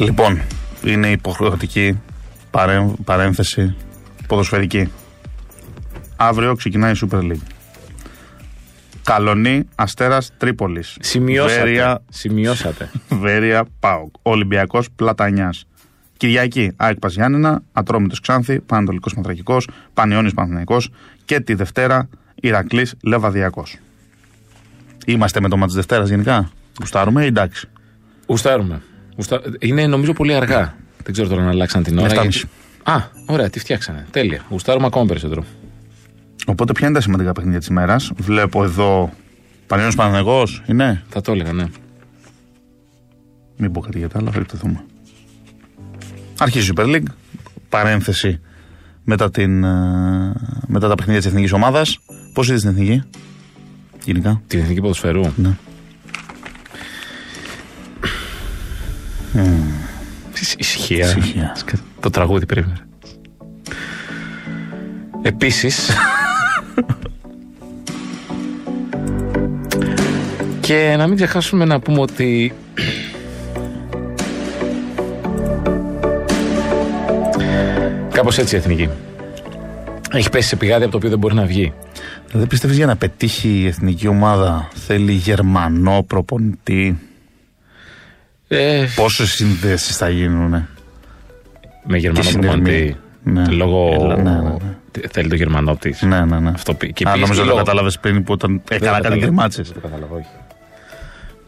Λοιπόν, είναι υποχρεωτική παρέ, παρένθεση ποδοσφαιρική. Αύριο ξεκινάει η Super League. Καλονή, Αστέρας Τρίπολης. Σημειώσατε. Βέρεια, Σημειώσατε. Βέρεια Πάοκ. Ολυμπιακός Πλατανιάς. Κυριακή, ΑΕΚ Παζιάννενα, Ατρόμητος Ξάνθη, Πανατολικό Μαθρακικός, Πανιόνιος Παναθυναϊκό και τη Δευτέρα Ηρακλής Λεβαδιακός. Είμαστε με το μάτι της Δευτέρας γενικά; Γουστάρουμε ή εντάξει; Γουστάρουμε. Γουστά- Είναι νομίζω πολύ αργά. Δεν ξέρω τώρα να αλλάξαν την ώρα. 7.30. γιατί- Α, ωραία, τη φτιάξανε. Τέλεια. Γουστάρουμε ακόμα περισσότερο. Οπότε ποια είναι τα σημαντικά παιχνίδια της ημέρας; Βλέπω εδώ. Πανιόνιο Παναθυναϊκό είναι; Θα το έλεγα, ναι. Μην πω κάτι για τα άλλα, θα εκτεθούμε. Αρχίζει η Super League. Παρένθεση μετά, την, ε, μετά τα παιχνίδια της εθνικής ομάδας. Πώς είδες την εθνική, γενικά; Την εθνική ποδοσφαιρού. Ναι. Ησυχία. Ησυχία. Σκα- Το τραγούδι περίμενε. Επίσης Και να μην ξεχάσουμε να πούμε ότι Κάπως έτσι η εθνική Έχει πέσει σε πηγάδι από το οποίο δεν μπορεί να βγει Δεν πιστεύεις για να πετύχει η εθνική ομάδα θέλει Γερμανό προπονητή; Ε, Πόσες συνδέσεις θα γίνουν. Με Γερμανό Και συνειρμή. προπονητή Ναι. Λόγω Έλα, ναι, ναι, ναι. Τι- Θέλει το Γερμανό της Ναι, ναι, ναι. Αυτό πει- και Α, επίσης νομίζω το λόγω- κατάλαβες πριν που όταν έκανα κάτι κατάλαβα. γκριμάτσε. Δεν το κατάλαβα, όχι.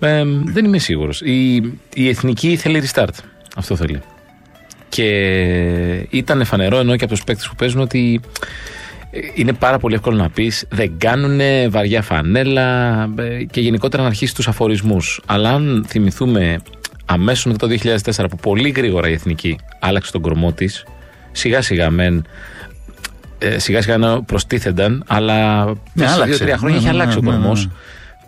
Ε, δεν είμαι σίγουρος. Η, η εθνική θέλει restart. Αυτό θέλει. Και ήταν φανερό ενώ και από τους παίκτες που παίζουν ότι ε, είναι πάρα πολύ εύκολο να πεις δεν κάνουν βαριά φανέλα ε, και γενικότερα να αρχίσει τους αφορισμούς. Αλλά αν θυμηθούμε αμέσως μετά το 2004 που πολύ γρήγορα η εθνική άλλαξε τον κορμό της, σιγά σιγά μεν. ε, σιγά σιγά να προστίθενταν, αλλά Ναι, σε άλλαξε. δύο-τρία χρόνια Ναι, έχει ναι, αλλάξει ναι, ο ναι, κορμός. ναι.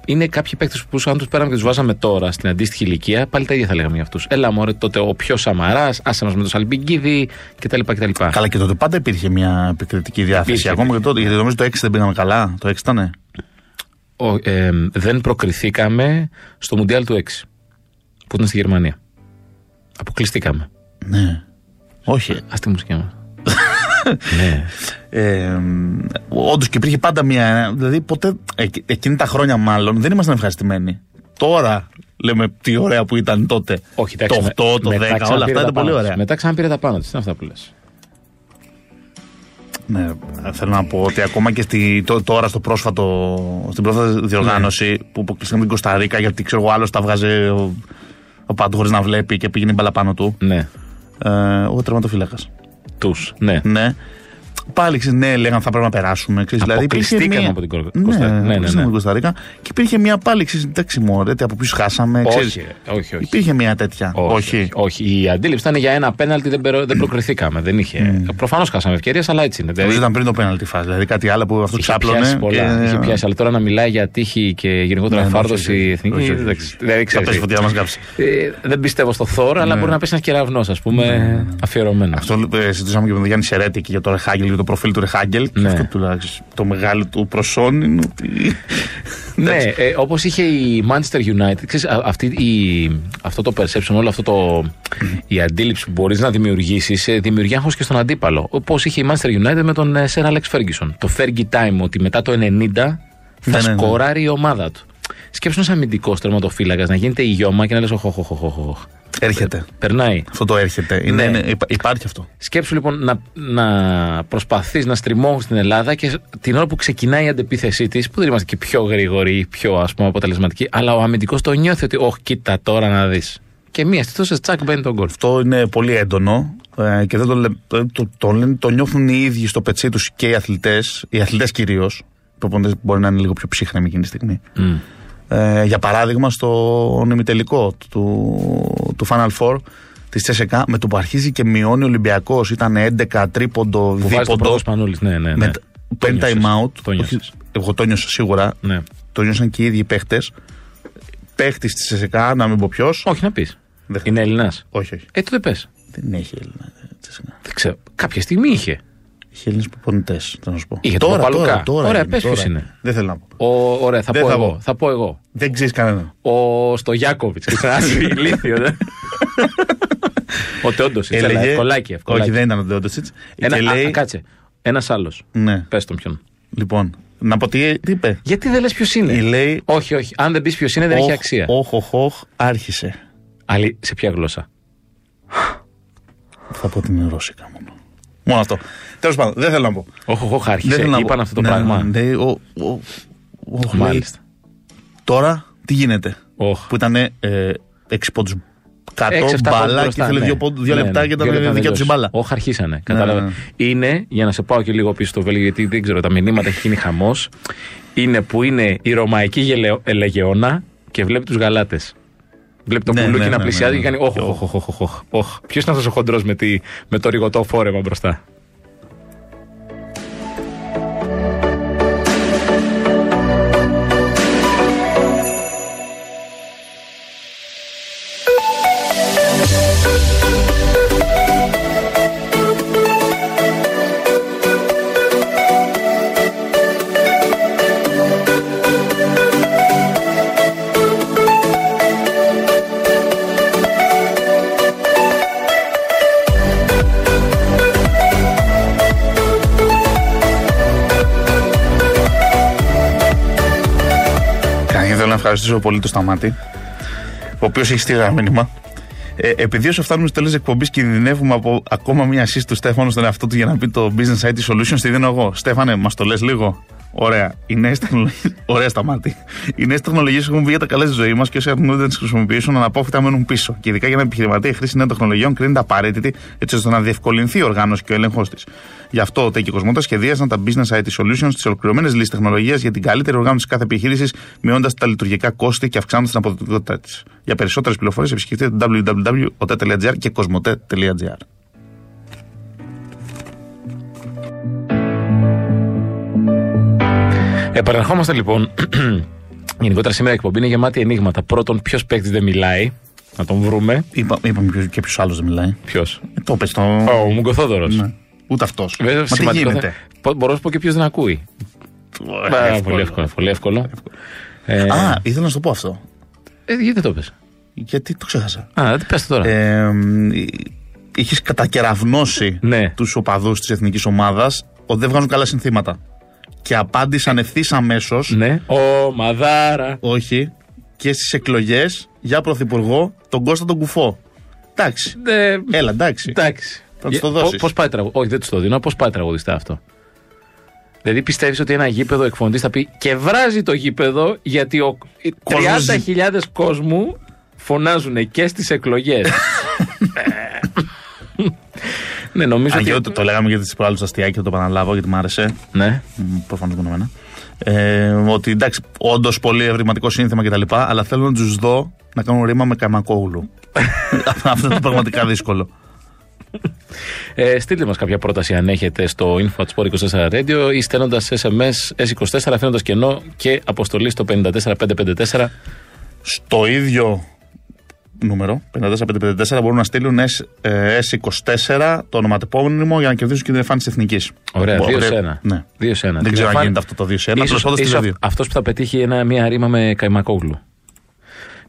Είναι κάποιοι παίκτες που, αν τους πέραμε και τους βάζαμε τώρα στην αντίστοιχη ηλικία, πάλι τα ίδια θα λέγαμε για αυτούς. Έλα, μωρέ, τότε ο πιο Σαμαράς, άσε μας με τον Σαλμπιγκίδη κτλ. κτλ. Καλά, και τότε πάντα υπήρχε μια επικριτική διάθεση. Υπήρχε, Ακόμα και τότε. Γιατί νομίζω το 6 δεν πήγαμε καλά. Το 6 ήταν. Ο, ε, δεν προκριθήκαμε στο Μουντιάλ του 6 που ήταν στη Γερμανία. Αποκλειστήκαμε. Ναι. Όχι. Α τη μουσική μας. ναι. Ε, Όντως και υπήρχε πάντα μια. Δηλαδή, ποτέ. εκ- εκείνη τα χρόνια, μάλλον δεν ήμασταν ευχαριστημένοι. Τώρα λέμε τι ωραία που ήταν τότε. Όχι, εντάξει, το 8, το 10, μετά όλα ξαναπήρε αυτά τα ήταν πολύ πάνω ωραία. της. Μετά ξαναπήρε τα πάνω της. Είναι αυτά που λες; Ναι, θέλω να πω ότι ακόμα και στη, τω- τώρα στο πρόσφατο, στην πρόσφατη διοργάνωση Ναι. που αποκλειστήκαμε την Κωνσταντίνα γιατί ξέρω εγώ άλλος τα βγάζε ο, ο Πάντου χωρίς να βλέπει και πήγαινε η μπαλά πάνω του. Ναι. Ε, ο τερματοφύλακα. Τους. Ναι. Ναι. Πάλι ξέρεις, ναι, λέγανε θα πρέπει να περάσουμε. Ξέρεις, δηλαδή υπήρχε Αποκλειστήκαμε μια- από την Κο- Ναι, Κωνστα- ναι, ναι, αποκλειστήκαμε ναι. την Κωνσταντίνα και υπήρχε μια πάλι. Ξέρεις, εντάξει, μωρέ, τι από πίσω χάσαμε. ξέρεις. Όχι, ρε, όχι, όχι. Υπήρχε μια τέτοια. Όχι, όχι. όχι. Η αντίληψη ήταν για ένα πέναλτι, δεν, περο- δεν προκριθήκαμε. Δεν είχε. Προφανώς χάσαμε ευκαιρίες, αλλά έτσι είναι. Νομίζω Δηλαδή, ήταν πριν το πέναλτι φάση. Δηλαδή κάτι άλλο που αυτό είχε ξάπλωνε. πιάσει πολλά. και- Είχε πιάσει, αλλά τώρα να μιλάει για τύχη και γενικότερα Ναι, ναι, φάρδωση όχι, όχι. εθνική. Όχι, όχι, όχι. εντάξει, Δεν Θα ξέρει. πέσει φωτιά να μας κάψει. Ε, δεν πιστεύω στο Θόρ, αλλά μπορεί να πέσει ένας κεραυνός, ας πούμε, αφιερωμένος. Ναι, Αυτό ε, συζητήσαμε και με τον Γιάννη Σερέτη και για το Ρεχάγκελ, για το προφίλ του Ρεχάγκελ. Και Ναι. αυτό τουλάχιστον. Το μεγάλο του προσόν είναι ότι. Ναι, ε, όπως είχε η Manchester United, ξέρεις, α- αυτή η, αυτό το perception, όλο αυτό το, η αντίληψη που μπορείς να δημιουργήσεις, δημιουργεί άγχος και στον αντίπαλο. Όπως είχε η Manchester United με τον ε, Sir Alex Ferguson. Το Fergie Time, ότι μετά το 90 θα Ναι, ναι, ναι. σκοράρει η ομάδα του. Σκέψου ένα αμυντικός τερματοφύλακας να γίνεται η γιώμα και να λες: Οχ, οχ, οχ, οχ, οχ. Έρχεται. Περνάει. Αυτό το έρχεται. Είναι, Ναι. είναι- υπά- υπάρχει αυτό. Σκέψου λοιπόν να, να προσπαθείς να στριμώχνει στην Ελλάδα και την ώρα που ξεκινάει η αντεπίθεσή της, που δεν είμαστε και πιο γρήγοροι ή πιο ας πούμε αποτελεσματικοί, αλλά ο αμυντικός το νιώθει ότι, Όχι, κοίτα τώρα να δεις. Και μία στη τσακ μπαίνει τον γκολ. Αυτό είναι πολύ έντονο ε, και δεν το, λέ, το, το, το, λένε- το νιώθουν οι ίδιοι στο πετσί τους και οι αθλητές, οι αθλητές κυρίως. Οι προπονητέ μπορεί να είναι λίγο πιο ψύχρεμοι εκείνη τη στιγμή. Μμ. Ε, για παράδειγμα, στο ημιτελικό του, του Final Four της Τσέσεκα, με το που αρχίζει και μειώνει ο Ολυμπιακός, ήταν 11 τρίποντο, Που βάζει τον δίποντο. πρώτο Σπανούλης. Ναι, ναι, ναι. Με, Το παίρνει νιώσες. time out. Το νιώσες. εγώ το νιώσα σίγουρα. Ναι. Το νιώσαν και οι ίδιοι παίχτες. Παίχτης της Τσέσεκα, να μην πω ποιος. Όχι να πεις. Δεν Είναι Έλληνας. Όχι, όχι. Ε, τότε πες. Δεν έχει Έλληνα. ε, Τσέσεκα. Δεν ξέρω. Κάποια στιγμή είχε. Έχει Έλληνες προπονητές, θα να σου πω. Είχε τον Παπαλουκά. Ωραία, έγινε, πες τώρα. ποιος είναι. Δεν θέλω να πω. Ο, ωραία, θα Δεν πω θα εγώ. πω. Θα πω εγώ. Δεν ξέρεις κανέναν. Ο Στογιάκοβιτς. Ξέρεις, ηλίθιος, ναι. Ο Τεόντοσιτς. Έλεγε- Ευκολάκι, ευκολάκι. Όχι, δεν ήταν ο Τεόντοσιτς. Ένα, Και α, λέει. α, κάτσε. Ένας άλλος. Ναι, Πες τον ποιον. λοιπόν. Να πω τι, τι είπε. Γιατί δεν λες ποιος είναι; Η λέει. Όχι, όχι. Αν δεν πεις ποιος είναι, δεν έχει αξία. Όχ, όχ, όχ, άρχισε. Άλλη, σε ποια γλώσσα; Θα πω την Ρώσικα μόνο. Μόνο αυτό. Τέλος πάντων, δεν θέλω να πω. Όχι, όχι, Δεν άρχισε. θέλω να Είπαν πω. αυτό το Ναι, πράγμα. ναι, λέει, ο- ο- όχ, λέει, Μάλιστα. Τώρα τι γίνεται; Όχ. Που ήταν ε, έξι πόντους κάτω, Έξι, εφτά πόντους μπάλα και μπροστά, ήθελε ναι. δύο, πόντ- δύο Ναι, λεπτά ναι, και δύο ήταν λεπτά να δικιά τους η τελειώσει. μπάλα. Όχι, αρχίσανε. Κατάλαβα. ναι. Είναι, για να σε πάω και λίγο πίσω στο Βέλγιο, γιατί δεν ξέρω, τα μηνύματα έχει γίνει χαμός. Είναι που είναι η Ρωμαϊκή γελε- Ελεγεώνα και βλέπει τους Γαλάτες. Βλέπει το Ναι, πουλούκι ναι, να ναι, πλησιάζει ναι, και ναι. κάνει. Όχι, όχι, όχι, όχι, όχι. Ποιος είναι αυτός ο χοντρός με, τη- με το ρηγωτό φόρεμα μπροστά; Ευχαριστήσω πολύ το Σταμάτη, ο οποίος έχει στείλει ένα μήνυμα. Ε, επειδή όσο φτάνουμε στο τέλος της εκπομπής κινδυνεύουμε από ακόμα μία assist του Στέφανου στον εαυτό του για να πει το Business IT Solutions, τη δίνω εγώ. Στέφανε, μας το λες λίγο; Ωραία. Οι νέες τεχνολογίε. Ωραία, σταμάτη. Οι νέες τεχνολογίες έχουν βγει για τα καλά στη ζωής μας και όσοι αρνούνται να τις χρησιμοποιήσουν αναπόφευκτα μένουν πίσω. Και ειδικά για έναν επιχειρηματία, η χρήση νέων τεχνολογιών κρίνεται απαραίτητη έτσι ώστε να διευκολυνθεί η οργάνωση και ο έλεγχο της. Γι' αυτό ο ΤΕΚ και Κοσμότα σχεδίασαν τα Business IT Solutions, τις ολοκληρωμένες λύσεις τεχνολογίας για την καλύτερη οργάνωση κάθε επιχείρησης, μειώνοντας τα λειτουργικά κόστη και αυξάνοντας την αποδοτικότητά της. Για περισσότερες πληροφορίες επισκεφτείτε www.ote.gr και cosmote.gr. Επαναρχόμαστε λοιπόν. Γενικότερα σήμερα η εκπομπή είναι γεμάτη ενίγματα. Πρώτον, ποιος παίκτης δεν μιλάει. Να τον βρούμε. Είπα, είπαμε ποιος- και ποιος άλλος δεν μιλάει. Ποιος; Ε, το πες το. Ο Μουγκοθόδωρος. Ναι. Ούτε αυτός. Βέβαια, Μα τι σημαντικό γίνεται. θα- Πο- Μπορώ να σου πω και ποιος δεν ακούει. Ε, Α, εύκολο. Πολύ εύκολο. Πολύ εύκολο. Ε, Α, ήθελα να σου το πω αυτό. ε, γιατί δεν το πες; Γιατί το ξέχασα. Α, δεν πες το τώρα. Ε, Είχες κατακεραυνώσει Ναι. τους οπαδούς της εθνικής ομάδας ότι δεν βγάζουν καλά συνθήματα. Και απάντησαν ευθύς αμέσως, Ναι. Ο Μαδάρα. όχι, και στις εκλογές για πρωθυπουργό τον Κώστα τον Κουφό. Εντάξει. Ναι, Έλα, εντάξει. εντάξει. Θα τους το δώσεις. Πώς πάει τραγουδιστά. Όχι, δεν τους το δίνω. Πώς πάει τραγουδιστά αυτό; Δηλαδή πιστεύεις ότι ένα γήπεδο εκφωνητής θα πει και βράζει το γήπεδο γιατί ο... οι Κόσμος 30.000 κόσμου φωνάζουν και στις εκλογές. ναι, νομίζω Αν και ότι. το, το λέγαμε γιατί τις προάλλε αστιάκι, θα το επαναλάβω γιατί μ' άρεσε. Ναι. Προφανώς μόνο εμένα. Ε, ότι εντάξει, όντως πολύ ευρηματικό σύνθημα κτλ. Αλλά θέλω να τους δω να κάνουν ρήμα με καμακόγλου. Αυτό είναι πραγματικά δύσκολο. Ε, στείλτε μας κάποια πρόταση αν έχετε στο info24 Radio ή στέλνοντας SMS S24 αφήνοντας κενό και αποστολή στο 54554. Στο ίδιο νούμερο, 54554, μπορούν να στείλουν S, ε, S24 το ονοματεπώνυμο για να κερδίσουν και την εμφάνιση εθνικής. Ωραία, 2 σε 1. Ναι. 2 σε 1. Δεν ξέρω αν γίνεται αυτό το 2 σε 1. Τέλο πάντων στη 2. Αυτός που θα πετύχει ένα, μια ρήμα με καϊμακόγλου.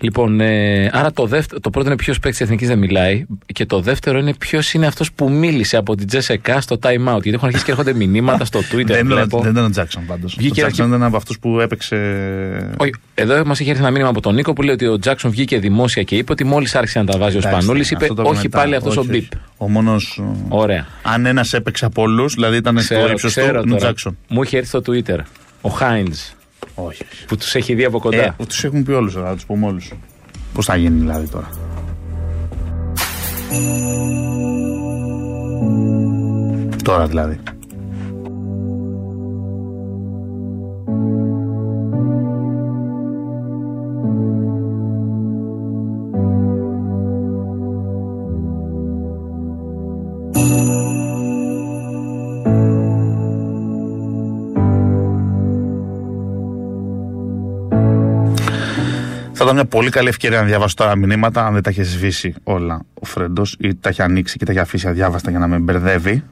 Λοιπόν, ε, άρα το, δεύτερο, το πρώτο είναι ποιος παίκτης εθνικής δεν μιλάει. Και το δεύτερο είναι ποιος είναι αυτός που μίλησε από την Τζέσεκα στο time out. Γιατί έχουν αρχίσει και έρχονται μηνύματα στο Twitter. Δεν ήταν, βλέπω. δεν ήταν ο Τζάξον πάντως. Ο Βγήκε Τζάξον ήταν από αυτούς που έπαιξε. Όχι, εδώ μας είχε έρθει ένα μήνυμα από τον Νίκο που λέει ότι ο Τζάξον βγήκε δημόσια και είπε ότι μόλις άρχισε να τα βάζει ο Εντάξει, Σπανούλης, αυτό είπε το είπε όχι μετά. πάλι αυτός ο Όχι, Μπίπ. όχι. Ο μόνος. Ωραία. Αν ένας έπαιξε από όλους, δηλαδή ήταν στο Ξέρω, ύψος του, ξέρω είναι ο τώρα. Τζάξον. Μου είχε έρθει στο Twitter ο Χάιντ Όχι, όχι. που τους έχει δει από κοντά. Ε, τους έχουν πει όλους, θα τους πούμε όλους. Πώς θα γίνει δηλαδή τώρα; Τώρα δηλαδή. Ήταν μια πολύ καλή ευκαιρία να διαβάσω τώρα μηνύματα, αν δεν τα έχει σβήσει όλα ο Φρέντος ή τα έχει ανοίξει και τα έχει αφήσει αδιάβαστα για να με μπερδεύει.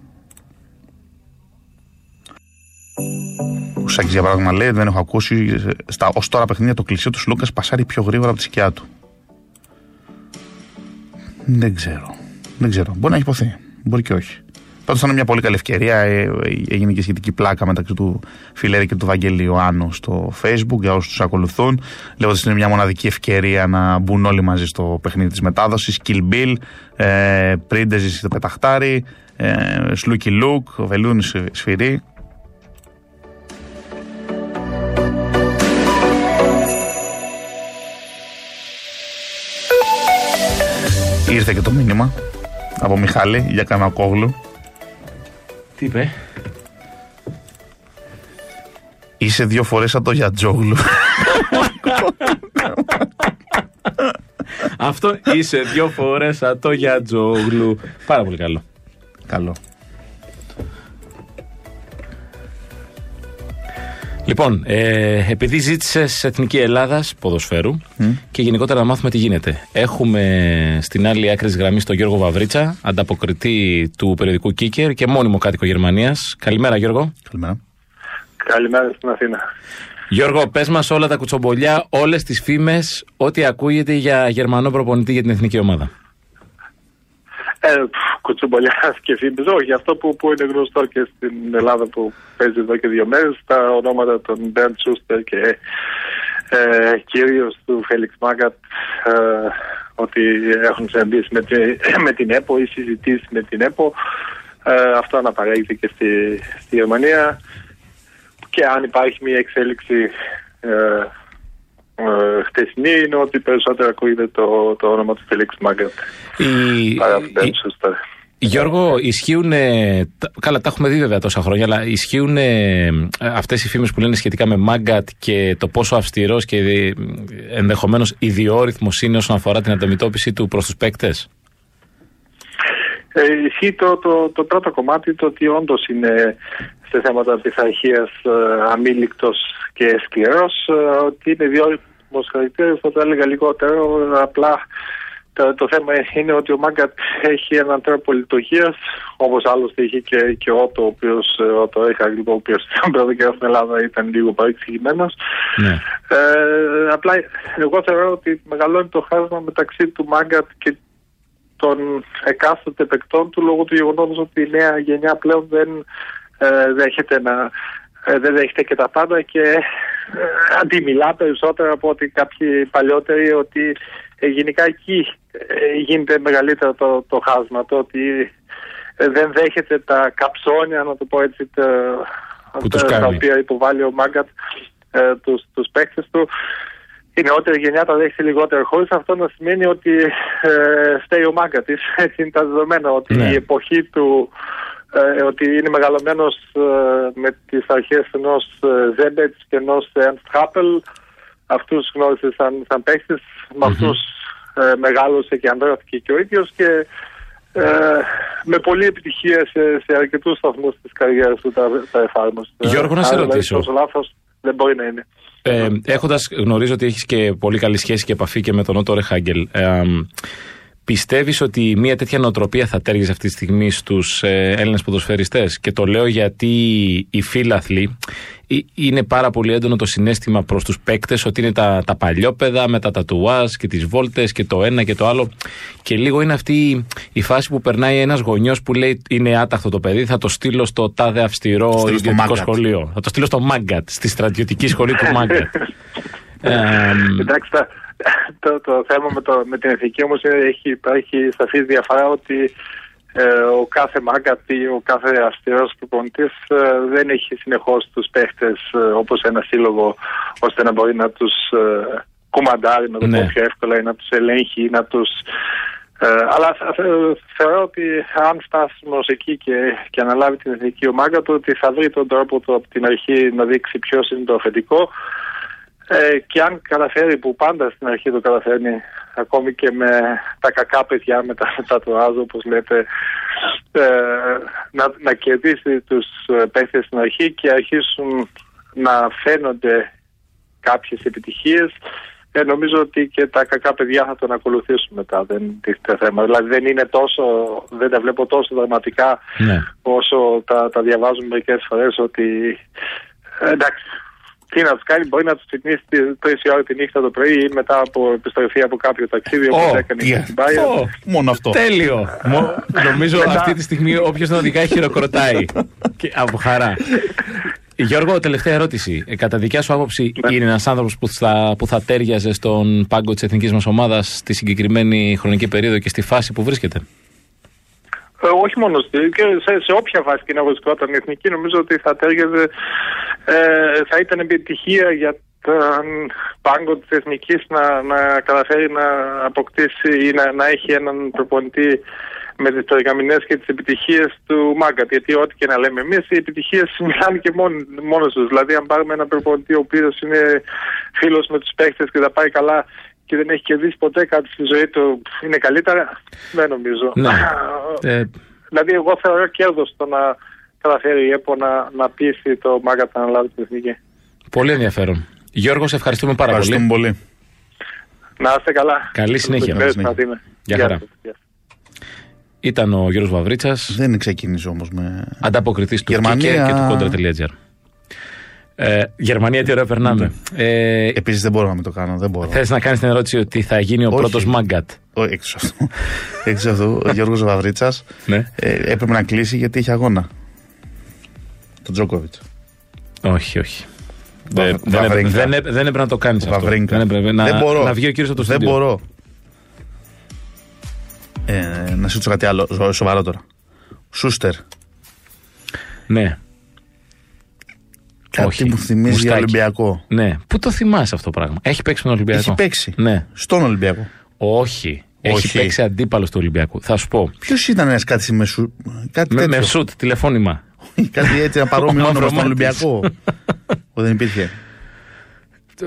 Ο Σάκη για παράδειγμα λέει: Δεν έχω ακούσει στα ως τώρα παιχνίδια το κλεισί του Λούκα πασάρει πιο γρήγορα από τη σκιά του. Δεν ξέρω. Δεν ξέρω. Μπορεί να έχει υποθεί. Μπορεί και όχι. Πάντως ήταν μια πολύ καλή ευκαιρία. Ε, έγινε και σχετική πλάκα μεταξύ του Φιλέρη και του Βαγγέλη Ιωάννου στο Facebook για όσους τους ακολουθούν. Λέγοντα ότι είναι μια μοναδική ευκαιρία να μπουν όλοι μαζί στο παιχνίδι της μετάδοσης. Kill Bill, ε, Πρίντεζη στο Πεταχτάρι, ε, Σλούκι Λουκ, Βελούνι Σφυρί. Ήρθε και το μήνυμα από Μιχάλη για Κανακόγλου. Τι είπε; Είσαι δύο φορές σαν το Γιατζόγλου. Αυτό είσαι δύο φορές σαν το Γιατζόγλου. Πάρα πολύ καλό. Καλό. Λοιπόν, ε, επειδή ζήτησες Εθνική Ελλάδας ποδοσφαίρου και γενικότερα να μάθουμε τι γίνεται. Έχουμε στην άλλη άκρη της γραμμής τον Γιώργο Βαβρίτσα, ανταποκριτή του περιοδικού Κίκερ και μόνιμο κάτοικο Γερμανίας. Καλημέρα, Γιώργο. Καλημέρα. Καλημέρα στην Αθήνα. Γιώργο, πες μας όλα τα κουτσομπολιά, όλες τις φήμες, ό,τι ακούγεται για Γερμανό προπονητή για την εθνική ομάδα. Ε, κουτσομπολιά και φήμης, όχι, αυτό που, που είναι γνωστό και στην Ελλάδα που παίζει εδώ και δύο μέρες, τα ονόματα των Μπέρντ Σούστερ και ε, κυρίως του Φέλιξ Μάγκατ, ε, ότι έχουν συναντήσει με, με την ΕΠΟ ή συζητήσει με την ΕΠΟ. Ε, αυτό αναπαρέχεται και στη, στη Γερμανία και αν υπάρχει μια εξέλιξη ε, ε, χτεσινή είναι ότι περισσότερο ακούγεται το, το όνομα του Φελίξ Μάγκατ. Η, Παρά η, Γιώργο, ισχύουν. Καλά, τα έχουμε δει βέβαια τόσα χρόνια, αλλά ισχύουν αυτές οι φήμες που λένε σχετικά με Μάγκατ και το πόσο αυστηρός και ενδεχομένως ιδιόρυθμος είναι όσον αφορά την αντιμετώπιση του προς τους παίκτες; Ε, ισχύει το, το, το πρώτο κομμάτι το ότι όντως είναι σε θέματα πειθαρχίας ε, αμήλικτος και σκληρός, ε, ότι είναι ιδιόρυθμο χαρακτήρας, θα το έλεγα λιγότερο. Απλά το, το θέμα είναι ότι ο Μάγκατ έχει έναν τρόπο λειτουργίας, όπως άλλωστε είχε και, και ο Ότο, ο οποίος το είχα λοιπόν, ο οποίος τον πρώτο καιρό στην Ελλάδα ήταν λίγο παρεξηγημένος. Ναι. Ε, απλά εγώ θεωρώ ότι μεγαλώνει το χάσμα μεταξύ του Μάγκατ και των εκάστοτε παικτών του λόγω του γεγονότος ότι η νέα γενιά πλέον δεν ε, δέχεται να ε, δεν δέχεται και τα πάντα και ε, αντιμιλά περισσότερο από ότι κάποιοι παλιότεροι ότι ε, γενικά εκεί ε, γίνεται μεγαλύτερο το, το χάσμα το ότι ε, δεν δέχεται τα καψόνια να το πω έτσι τα, τα, οποία υποβάλλει ο Μάγκατ ε, τους, τους παίκτες του η νεότερη γενιά τα δέχεται λιγότερο χωρίς αυτό να σημαίνει ότι ε, φταίει ο μάγκα της έτσι είναι τα δεδομένα ότι Ναι. η εποχή του ε, ότι είναι μεγαλωμένος ε, με τις αρχές ενός ε, Ζέμπετς και ενός Ernst Happel αυτούς γνώρισε σαν, σαν παίκτες με αυτούς ε, μεγάλωσε και ανδρώθηκε και ο ίδιος και ε, με πολλή επιτυχία σε, σε αρκετούς σταθμούς της καριέρας του τα, τα εφάρμοσε. Γιώργο, να σε Άρα, δηλαδή, ρωτήσω. τόσο λάθος δεν μπορεί να είναι. Ε, Έχοντας γνωρίζω ότι έχεις και πολύ καλή σχέση και επαφή και με τον Ότο Ρεχάγκελ, ε, πιστεύεις ότι μια τέτοια νοοτροπία θα τέργιζε αυτή τη στιγμή στους ε, Έλληνες ποδοσφαιριστές; Και το λέω γιατί οι φίλαθλοι ε, είναι πάρα πολύ έντονο το συνέστημα προς τους παίκτες ότι είναι τα, τα παλιόπαιδα με τα τατουάζ και τις βόλτες και το ένα και το άλλο. Και λίγο είναι αυτή η φάση που περνάει ένας γονιός που λέει είναι άταχτο το παιδί, θα το στείλω στο τάδε αυστηρό στείλω στο ιδιωτικό Μάγκατ. σχολείο. Θα το στείλω στο Μάγκατ, στη στρατιωτική σχολή του Μάγκατ. Ε, Εντάξει, τα- το, το θέμα με, το, με την εθνική όμως έχει υπάρχει σαφή διαφορά ότι ε, ο κάθε μάγκατ ή ο κάθε αυστηρός προπονητής ε, δεν έχει συνεχώς τους παίχτες ε, όπως ένα σύλλογο ώστε να μπορεί να τους ε, κουμαντάρει, να το Ναι. πω πιο εύκολα ή να τους ελέγχει ή να τους. Ε, αλλά θα- θα- θεωρώ ότι αν φτάσουμε ως εκεί και, και αναλάβει την εθνική ομάδα του ότι θα βρει τον τρόπο του από την αρχή να δείξει ποιος είναι το αφεντικό ε, και αν καταφέρει που πάντα στην αρχή το καταφέρνει ακόμη και με τα κακά παιδιά με τα, με τα τουάζ όπως λέτε ε, να, να κερδίσει τους ε, παίχτες στην αρχή και αρχίσουν να φαίνονται κάποιες επιτυχίες ε, νομίζω ότι και τα κακά παιδιά θα τον ακολουθήσουν μετά δεν τίθεται θέμα δηλαδή δεν είναι τόσο δεν τα βλέπω τόσο δραματικά ναι. όσο τα, τα διαβάζουμε μερικές φορές ότι ε, εντάξει τι να τους κάνει, μπορεί να τους ξυπνήσει τρεις ώρα τη νύχτα το πρωί ή μετά από επιστροφή από κάποιο ταξίδι όπως Ω, έκανε τι- και στην Πάια. Ω, Μόνο αυτό. Τέλειο. Μο- Νομίζω Μετά- αυτή τη στιγμή όποιος τον οδηγάει χειροκροτάει. Και από χαρά. Γιώργο, τελευταία ερώτηση. Ε, κατά δικιά σου άποψη, Ναι. είναι ένας άνθρωπος που θα, που θα τέριαζε στον πάγκο της εθνικής μας ομάδας στη συγκεκριμένη χρονική περίοδο και στη φάση που βρίσκεται; Ε, όχι μόνο στη, και σε, σε όποια βάση και να βρισκόταν η εθνική, νομίζω ότι θα τέριαζε, ε, θα ήταν επιτυχία για τον πάγκο της εθνικής να, να καταφέρει να αποκτήσει ή να, να έχει έναν προπονητή με τις περιγραμμινές και τις επιτυχίες του Μάγκατ. Γιατί ό,τι και να λέμε εμείς, οι επιτυχίες μιλάνε και μόνο, μόνος τους. Δηλαδή, αν πάρουμε έναν προπονητή ο οποίος είναι φίλος με τους παίχτες και τα πάει καλά και δεν έχει κερδίσει ποτέ κάτι στη ζωή του, είναι καλύτερα. Δεν νομίζω. Ναι. Ε, Δηλαδή, εγώ θεωρώ κέρδος το να καταφέρει η ΕΠΟ να, να πείσει το Μάγκα να αναλάβει την εθνική. πολύ ενδιαφέρον. Γιώργος, σε ευχαριστούμε πάρα Ευχαριστούμε πολύ. πολύ. Να είστε καλά. Καλή συνέχεια. Καλή συνέχεια. συνέχεια. Γεια χαρά. Ήταν ο Γιώργος Βαβρίτσας, Δεν ξεκίνησε όμως με. ανταποκριτής του Γερμανία. Kicker και του Contra.gr. Ε, Γερμανία, τι ωραία περνάμε. Ε, Επίσης δεν μπορώ να μην το κάνω. Δεν μπορώ. Θες να κάνεις την ερώτηση ότι θα γίνει ο Όχι. πρώτος Μάγκατ; Όχι, έξω αυτού. έξω αυτού. Ο Γιώργος Βαβρίτσας Ναι. έπρεπε να κλείσει γιατί είχε αγώνα. Τον Τζόκοβιτς. Όχι, όχι. Βα- Δεν- δεν, έπρεπε, Βαβρίνκα. δεν, έπρεπε, δεν έπρεπε να το κάνεις αυτό. Βαβρίνκα. Δεν έπρεπε να, δεν μπορώ. να βγει ο κύριος από το Δεν στούντιο. μπορώ. Ε, να σου ρωτήσω κάτι άλλο σο- σοβαρό τώρα. Σούστερ. Ναι. Κάτι Όχι. μου θυμίζει για Μουστάκι. Ολυμπιακό. Ναι. Πού το θυμάσαι αυτό το πράγμα; Έχει παίξει με τον Ολυμπιακό; Έχει παίξει. Ναι. Στον Ολυμπιακό. Όχι. Έχει Όχι. παίξει αντίπαλος του Ολυμπιακού. Θα σου πω. Ποιος ήταν ένας κάτι με σου. Κάτι Με, τέτοιο; με σουτ, τηλεφώνημα. κάτι έτσι ένα παρόμοιο Ο όνομα στον Μαυρομάτης. Ολυμπιακό. Που δεν υπήρχε.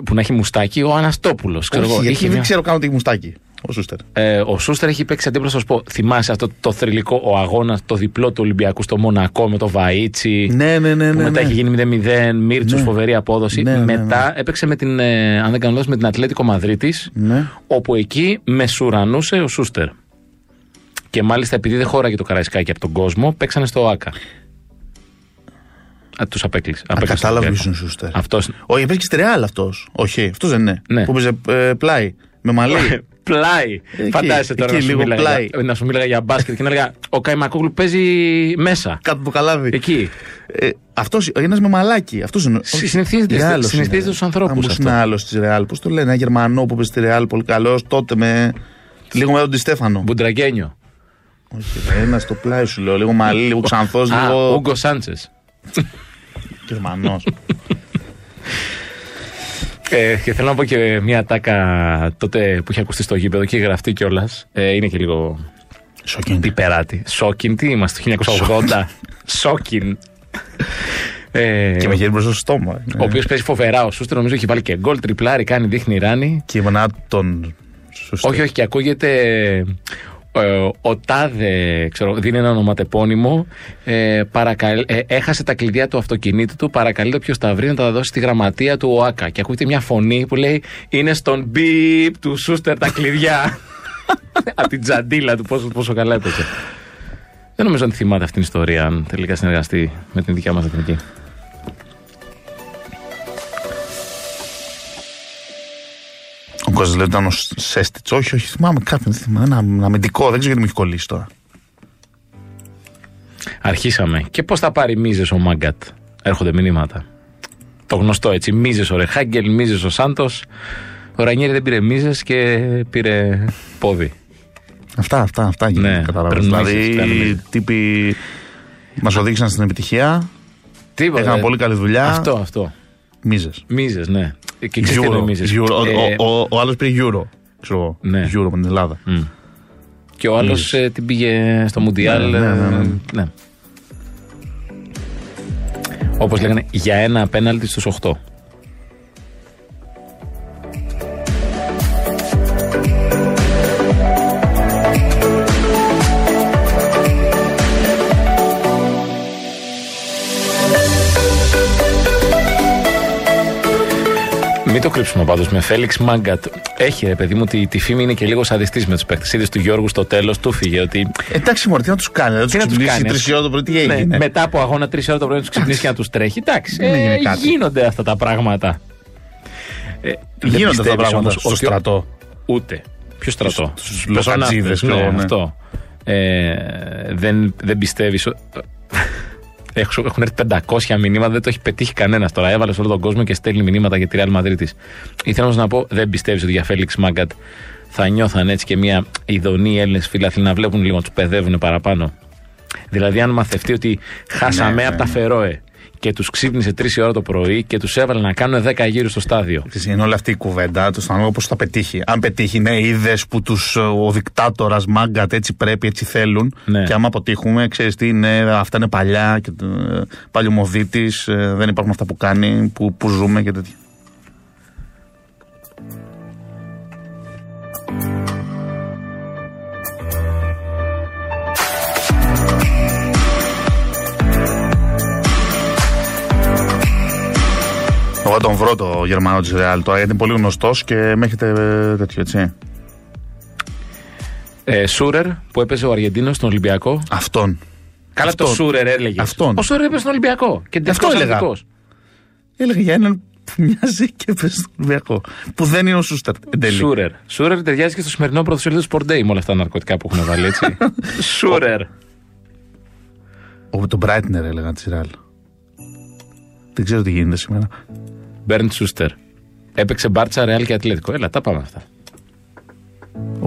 Που να έχει μουστάκι ο Αναστόπουλος. Όχι, γιατί δεν ξέρω καν ότι έχει μουστάκι. Ο Σούστερ. Ε, ο Σούστερ έχει παίξει αντίπαλο, θα σου πω. Θυμάσαι αυτό το θρηλυκό, ο αγώνας, το διπλό του Ολυμπιακού στο Μονακό με το Βαΐτσι. Ναι, ναι, ναι. που ναι, μετά ναι. έχει γίνει 0-0, Μίρτσος, Ναι. φοβερή απόδοση. Ναι, ναι, ναι. μετά έπαιξε με την, ε, αν δεν κάνω λάθος, με την Ατλέτικο Μαδρίτης, Ναι. όπου εκεί μεσουρανούσε ο Σούστερ. Και μάλιστα επειδή δεν χώραγε το καραϊσκάκι από τον κόσμο, παίξανε στο ΑΚΑ. Τους απέκλεισε. Α, κατάλαβα ποιο είναι ο Σούστερ. Αυτός. Όχι, παίζει και στη Ρεάλ αυτός. Όχι, αυτός δεν είναι. Ναι. Που παίζει ε, πλάι. Με μαλλί. Πλάι. Εκεί, Φαντάζεσαι τώρα εκεί, να, σου λίγο μίλαγα, πλάι. για- να σου μίλαγα για μπάσκετ και να έλεγα Ο Καϊμακόγλου παίζει μέσα. Κάτω το καλάβι. Εκεί. Ε, αυτός ένας με μαλάκι. Αυτός είναι. Συ- όχι, συνηθίζεται είναι στη- άλλος συνηθίζεται είναι. στους ανθρώπους Α, πώς αυτό. είναι άλλος τη Ρεάλ. Πώς το λένε, ένα Γερμανό που παίζει στη Ρεάλ, πολύ καλός. Τότε με. Λίγο με τον Τιστέφανο. Μπουντραγκένιο. Όχι, ένα στο πλάι σου λέω. Λίγο μαλλί, λίγο ξανθός, Α, λίγο. Ούγκο Σάντσες. Γερμανός. Ε, και θέλω να πω και μια τάκα τότε που είχε ακουστεί στο γήπεδο και είχε γραφτεί κιόλας. Ε, είναι και λίγο Σοκίνγκ. πιπεράτη. Σόκιν, τι είμαστε, το 1980. Σόκιν. Ε, Και με χέρι μπροστά στο στόμα. ο Ναι. οποίος παίζει φοβερά. Ο Σούστερ νομίζω έχει βάλει και γκολ, τριπλάρι, κάνει, δείχνει ράνι. Και ήμουν τον. Σωστό. Όχι, όχι, και ακούγεται. Ε, ο Τάδε, ξέρω, δίνει ένα ονοματεπώνυμο. Ε, παρακαλ- ε, έχασε τα κλειδιά του αυτοκινήτου του. Παρακαλεί όποιο τα βρει να τα δώσει στη γραμματεία του ΟΑΚΑ. Και ακούγεται μια φωνή που λέει Είναι στον μπιπ του Σούστερ τα κλειδιά. Από την τζαντίλα του, πόσο, πόσο καλά έπαιζε. Δεν νομίζω ότι θυμάται αυτήν την ιστορία, αν τελικά συνεργαστεί με την δικιά μας εθνική. Ο Κώστα λέει ότι ήταν ο Σέστιτς. Όχι, όχι, θυμάμαι κάποιον. Δεν θυμάμαι. Ένα, ένα αμυντικό, δεν ξέρω γιατί μου έχει κολλήσει τώρα. Αρχίσαμε. Και πώς θα πάρει μίζες ο Μάγκατ; Έρχονται μηνύματα. Το γνωστό έτσι. Μίζες ο Ρεχάγκελ, μίζες ο Σάντος. Ο Ρανιέρη δεν πήρε μίζες και πήρε πόδι. Αυτά, αυτά, αυτά γίνονται. Ναι, κατάλαβες. παίρνουν μίσες, παίρνουν Δηλαδή, μίσες. τύποι μας οδήγησαν στην επιτυχία. Τίποτα. Έκαναν ε, πολύ καλή δουλειά. Αυτό, αυτό. Μίζες. Μίζες, ναι. Και ξέρεις τι είναι Euro, μίζες. Euro. Ο- Ε, Ο, ο, ο άλλος πήρε Euro. Ξέρω εγώ. Ναι. Euro με την Ελλάδα. μ. Και ο άλλος Μίζες. την πήγε στο Μουντιάλ. Ναι, ναι, ναι, ναι. ναι. Όπως λέγανε, για ένα απέναλτι στους 8. Μην το κρύψουμε πάντως με Φέληξ Μάγκατ. Έχει ρε παιδί μου τη, τη φήμη είναι και λίγο σαδιστής με τους παίκτες. Είδες του Γιώργου στο τέλος του φύγε ότι. Εντάξει, Μωρή, τι να τους κάνει. Δεν Τι του να τους ξυπνήσει κάνεις, τρεις ώρα το πρωί, τι έγινε; Ναι, μετά από αγώνα 3 ώρα το πρωί να τους ξυπνήσει και να τους τρέχει. Εντάξει, Δεν έγινε ε, κάτι. γίνονται αυτά τα πράγματα. Ε, δεν Γίνονται αυτά τα πιστεύεις πράγματα όμως στο ότι- στρατό; Ούτε. Ποιος στρατό; στους Στους λοκατζίδες, ναι, ξέρω, ναι. αυτό. Ε, δεν δεν πιστεύεις. Έχουν έχουν έρθει 500 μηνύματα, δεν το έχει πετύχει κανένας τώρα. Έβαλε σε όλο τον κόσμο και στέλνει μηνύματα για τη Real Madrid. Ήθελα όμως να πω, δεν πιστεύεις ότι για Φέληξ Μάγκατ θα νιώθαν έτσι και μια ειδονή Έλληνες φίλαθλοι να βλέπουν λίγο, να τους παιδεύουν παραπάνω. Δηλαδή, αν μαθευτεί ότι χάσαμε Ναι, από ναι. τα Φερόε και τους ξύπνησε 3 ώρα το πρωί και τους έβαλε να κάνουν 10 γύρους στο στάδιο. Ξέρεις, Είναι όλη αυτή η κουβέντα, το αισθάνομαι πώ θα πετύχει. Αν πετύχει, ναι, είδες που τους, ε, ο δικτάτορας Μάγκατ έτσι πρέπει, έτσι θέλουν. Ναι. Και άμα αποτύχουμε, ξέρεις τι είναι, αυτά είναι παλιά και ε, παλιωμοδίτη, δεν υπάρχουν αυτά που κάνει, που, που ζούμε και τέτοια. Εγώ τον βρω το Γερμανό της Ρεάλ τώρα γιατί είναι πολύ γνωστός και με έχετε ε, τέτοιο έτσι. Ε, Σούρερ που έπαιζε ο Αργεντίνος στον Ολυμπιακό. Αυτόν. Καλά το Αυτόν. Σούρερ έλεγε. Αυτόν. Ο Σούρερ έπαιζε στον Ολυμπιακό. Και Αυτό τελικός έλεγα. αθλητικός. Έλεγε για έναν που μοιάζει και παίζει στον Ολυμπιακό. Που δεν είναι ο Σούστερ. εν τέλει. Σούρερ. Σούρερ ταιριάζει και στο σημερινό πρωτοσέλιδο του Sport Day με όλα αυτά τα ναρκωτικά που έχουν βάλει, έτσι. Σούρερ. Ο, τον Μπράιτνερ έλεγα της Ρεάλ. Δεν ξέρω τι γίνεται σήμερα. Μπέρντ Σούστερ. Έπαιξε μπάρτσα, ρεάλ και ατλέτικο. Έλα, τα πάμε αυτά. Ο,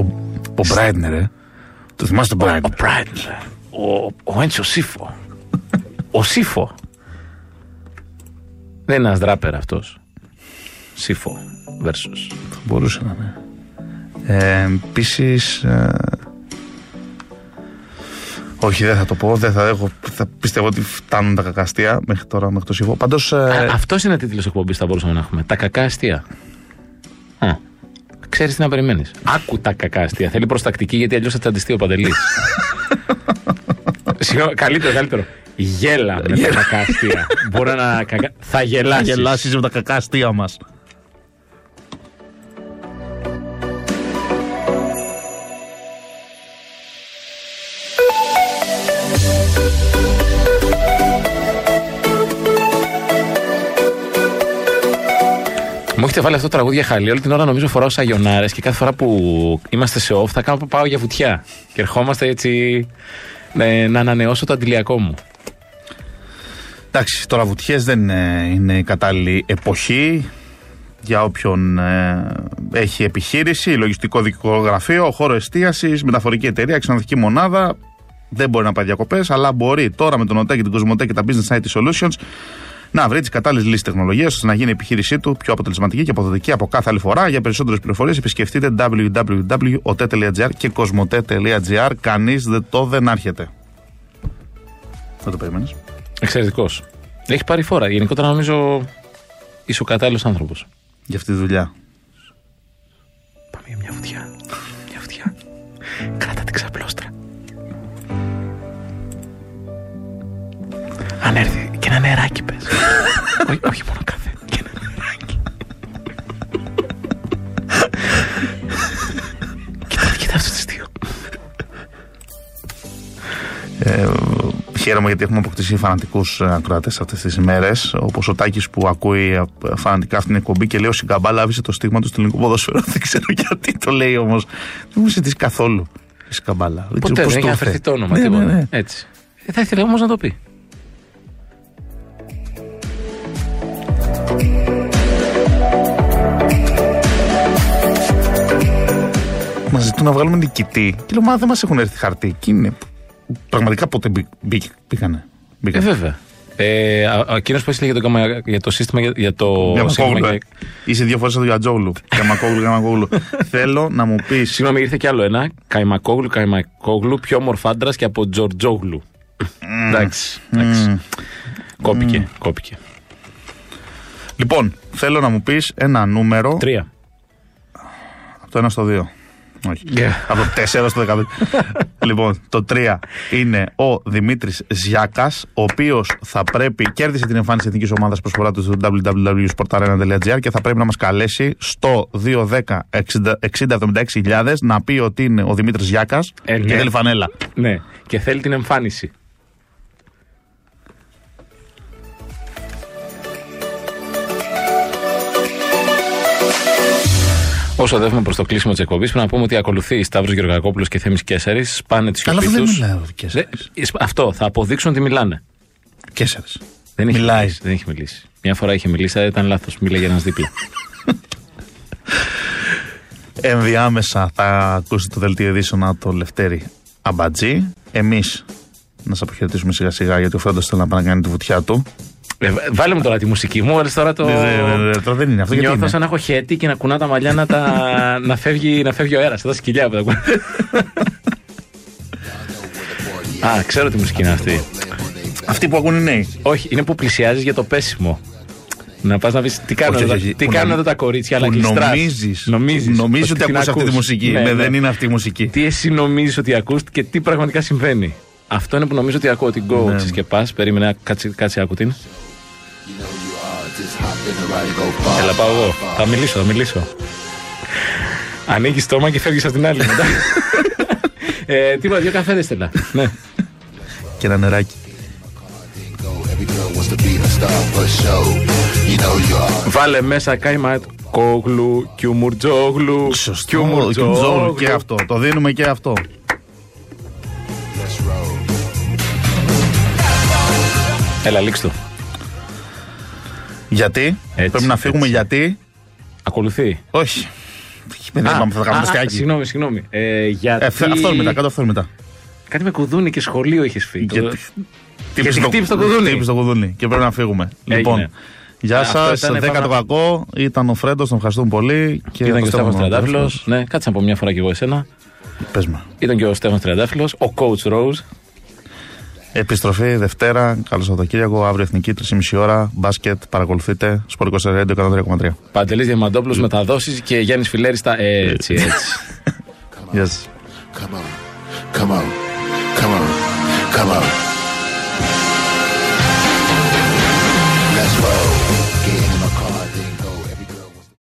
ο Μπράιτνερ, ε. Το θυμάσαι τον Ο Μπράιτνερ. Μπράιτνερ. Ο, ο Έντσο Σίφο. ο Σίφο. Δεν είναι ένας δράπερ αυτός. Σίφο. Versus. Θα μπορούσε να είναι. Ε, Επίσης. Όχι, δεν θα το πω. Δεν θα, έχω, θα πιστεύω ότι φτάνουν τα κακαστία μέχρι τώρα, μέχρι το σύμφωνο. Πάντως. Αυτός είναι τίτλος εκπομπής θα μπορούσαμε να έχουμε. Τα κακά αστεία. Ξέρεις τι να περιμένεις. Άκου τα κακά αστεία. Θέλει προστακτική γιατί αλλιώς θα τσαντιστεί ο Παντελής. Συγγνώμη, καλύτερο, καλύτερο. Γέλα με τα κακά αστεία. Μπορεί να. Κακά... Θα γελάσεις. γελάσεις με τα κακά αστεία μας. Μου έχετε βάλει αυτό το τραγούδι για χαλί. Όλη την ώρα νομίζω φοράω σαγιονάρες και κάθε φορά που είμαστε σε off θα κάνω πάω για βουτιά. Και ερχόμαστε έτσι ε, να ανανεώσω το αντιλιακό μου. Εντάξει, τώρα βουτιές δεν ε, είναι η κατάλληλη εποχή για όποιον ε, έχει επιχείρηση, λογιστικό δικογραφείο, χώρο εστίασης, μεταφορική εταιρεία, ξενοδοχική μονάδα. Δεν μπορεί να πάει διακοπές, αλλά μπορεί τώρα με τον ΟΤΕ και την Κοσμοτέ και τα Business IT Solutions να βρει τις κατάλληλες λύσεις τεχνολογίας ώστε να γίνει η επιχείρησή του πιο αποτελεσματική και αποδοτική από κάθε άλλη φορά. Για περισσότερες πληροφορίες επισκεφτείτε www.ote.gr και cosmote.gr. Κανείς δεν το δεν άρχεται. Δεν το περίμενε. Εξαιρετικός. Έχει πάρει φόρα. Γενικότερα νομίζω είσαι ο κατάλληλος άνθρωπος. Για αυτή τη δουλειά. Πάμε για μια βουτιά. Μια βουτιά. Κράτα την ξαπλώστρα. Ένα νεράκι πες. όχι, όχι μόνο καφέ. Και ένα νεράκι. κοίτα, κοίτα αυτό το αστείο. Ε, χαίρομαι γιατί έχουμε αποκτήσει φανατικούς ακροατές αυτές τις ημέρες. Όπω ο Τάκη που ακούει ε, φανατικά αυτήν την εκπομπή και λέει: Ο Σιγκαμπάλα άφησε το στίγμα του στο ελληνικό ποδόσφαιρο. δεν ξέρω γιατί το λέει όμως. Δεν μου ζητήσει καθόλου η Σιγκαμπάλα. Δεν Ποτέ ξέρω πώς δεν έχει το αναφερθεί ήρθε. το όνομα. Ναι, τίποτα. ναι, ναι. Έτσι. Ε, θα ήθελε όμως να το πει. Μα ζητούν να βγάλουμε νικητή. Και λέω: Μα δεν μας έχουν έρθει χαρτί. Και είναι. Πραγματικά πότε μπή- μπή- μπήκανε. Ε, Μπήκανε. βέβαια. Ε, Εκείνος που έστειλε για το, γαμα- για το σύστημα για, για το Για σύστημα Μακόγλου, ε. για- Είσαι δύο φορές σαν τον Γιατζόγλου. Για Μακόγλου, για Μακόγλου. Θέλω να μου πει. Συγγνώμη, ήρθε κι άλλο ένα. Καϊμακόγλου, Καϊμακόγλου, πιο μορφάντρα και από Τζορτζόγλου. Εντάξει. εντάξει. Κόπηκε, κόπηκε. Λοιπόν, θέλω να μου πεις ένα νούμερο Τρία. από το 1 στο 2. Όχι. Yeah. Από το 4 στο 15. λοιπόν, το 3 είναι ο Δημήτρης Ζιάκας, ο οποίος θα πρέπει, κέρδισε την εμφάνιση εθνικής ομάδας προσφορά του στο www.sportarena.gr και θα πρέπει να μας καλέσει στο 210-6076.000 να πει ότι είναι ο Δημήτρης Ζιάκας Ε, ναι. και θέλει φανέλα. Ναι, και θέλει την εμφάνιση. Όσο οδεύουμε προς το κλείσιμο της εκπομπής, πρέπει να πούμε ότι ακολουθεί Σταύρος Γεωργακόπουλος και Θέμης Κέσσαρη. Σπάνε τις Αλλά σιωπή αυτό δεν τους. μιλάει ο Κέσσαρης. Αυτό θα αποδείξουν ότι μιλάνε. Κέσσαρης. Δεν έχει Μιλάει. Μιλήσει, δεν έχει μιλήσει. Μια φορά είχε μιλήσει, αλλά ήταν λάθος. Μίλαγε ένας δίπλα. Ενδιάμεσα θα ακούσετε το δελτίο ειδήσεων από το Λευτέρη Αμπατζή. Εμείς να σας αποχαιρετήσουμε σιγά σιγά γιατί ο Φρέντο θέλει να πάει να κάνει τη βουτιά του. Ε, βάλε μου τώρα τη μουσική μου, βάλε τώρα το. Ε, ε, ε, Τώρα δεν είναι αυτό γιατί Νιώθω είναι; σαν να έχω χέτη και να κουνά τα μαλλιά να, τα... να, φεύγει, να φεύγει ο αέρας. Τα σκυλιά που τα κουνά. Α, ξέρω τι μουσική είναι αυτή. Αυτοί που ακούνε οι νέοι. Όχι, είναι που πλησιάζεις για το πέσιμο. Να πας να πεις τι κάνουν, Όχι, εδώ, όχι, όχι. τι Που κάνουν νομ- εδώ τα κορίτσια, αλλά που και νομίζεις, νομίζεις, νομίζεις ότι την ακούς αυτή τη ακούς. μουσική. Ναι, Ναι, ναι. δεν είναι αυτή η μουσική. Τι εσύ νομίζεις ότι ακούς και τι πραγματικά συμβαίνει. Αυτό είναι που νομίζω ότι ακούω. Την go Ναι. και πας. Περίμενε, κάτσε, κάτσε άκου την. Έλα, πάω εγώ. Θα μιλήσω, θα μιλήσω. Ανοίγεις στόμα και φεύγεις από την άλλη μετά. ε, τίποτα, δύο καφέδες θέλω. ναι. Και ένα νεράκι. Βάλε μέσα κάιμα κόγλου, κιουμουρτζόγλου. Σωστό. κιουμουρτζόγλου. Και αυτό. Το δίνουμε και αυτό. Έλα, λήξ' το. Γιατί; Έτσι, Πρέπει να φύγουμε έτσι. γιατί; Ακολουθεί. Όχι. Δεν είπαμε θα κάνουμε α, σκάκι. Συγγνώμη, συγγνώμη. Ε, γιατί... Ε, Αυτό μετά, κάτω αυτό μετά. Κάτι με κουδούνι και σχολείο είχε φύγει. Γιατί- Και χτύπησε το κουδούνι. Χτύπησε το κουδούνι. Και πρέπει να φύγουμε. Έγινε. Λοιπόν, γεια Αυτό σας. ήταν 10 το πάρα- κακό. Ήταν ο Φρέντος, τον ευχαριστούμε πολύ. Και ήταν και ο Στέφανος Στέφανος Τριαντάφυλλος. Ναι, κάτσε να πω μια φορά και εγώ εσένα. Πες με. Ήταν και ο Στέφανος Τριαντάφυλλος, ο coach Rose. Επιστροφή Δευτέρα, καλό Σαββατοκύριακο, αύριο εθνική 3,5 ώρα. Μπάσκετ, παρακολουθείτε. Σπορ 24 103,3. Παντελής Διαμαντόπουλος μεταδόσεις και Γιάννης Φιλέρης στα. Έτσι, έτσι. Γεια σας. Come on, come on, come on, come on.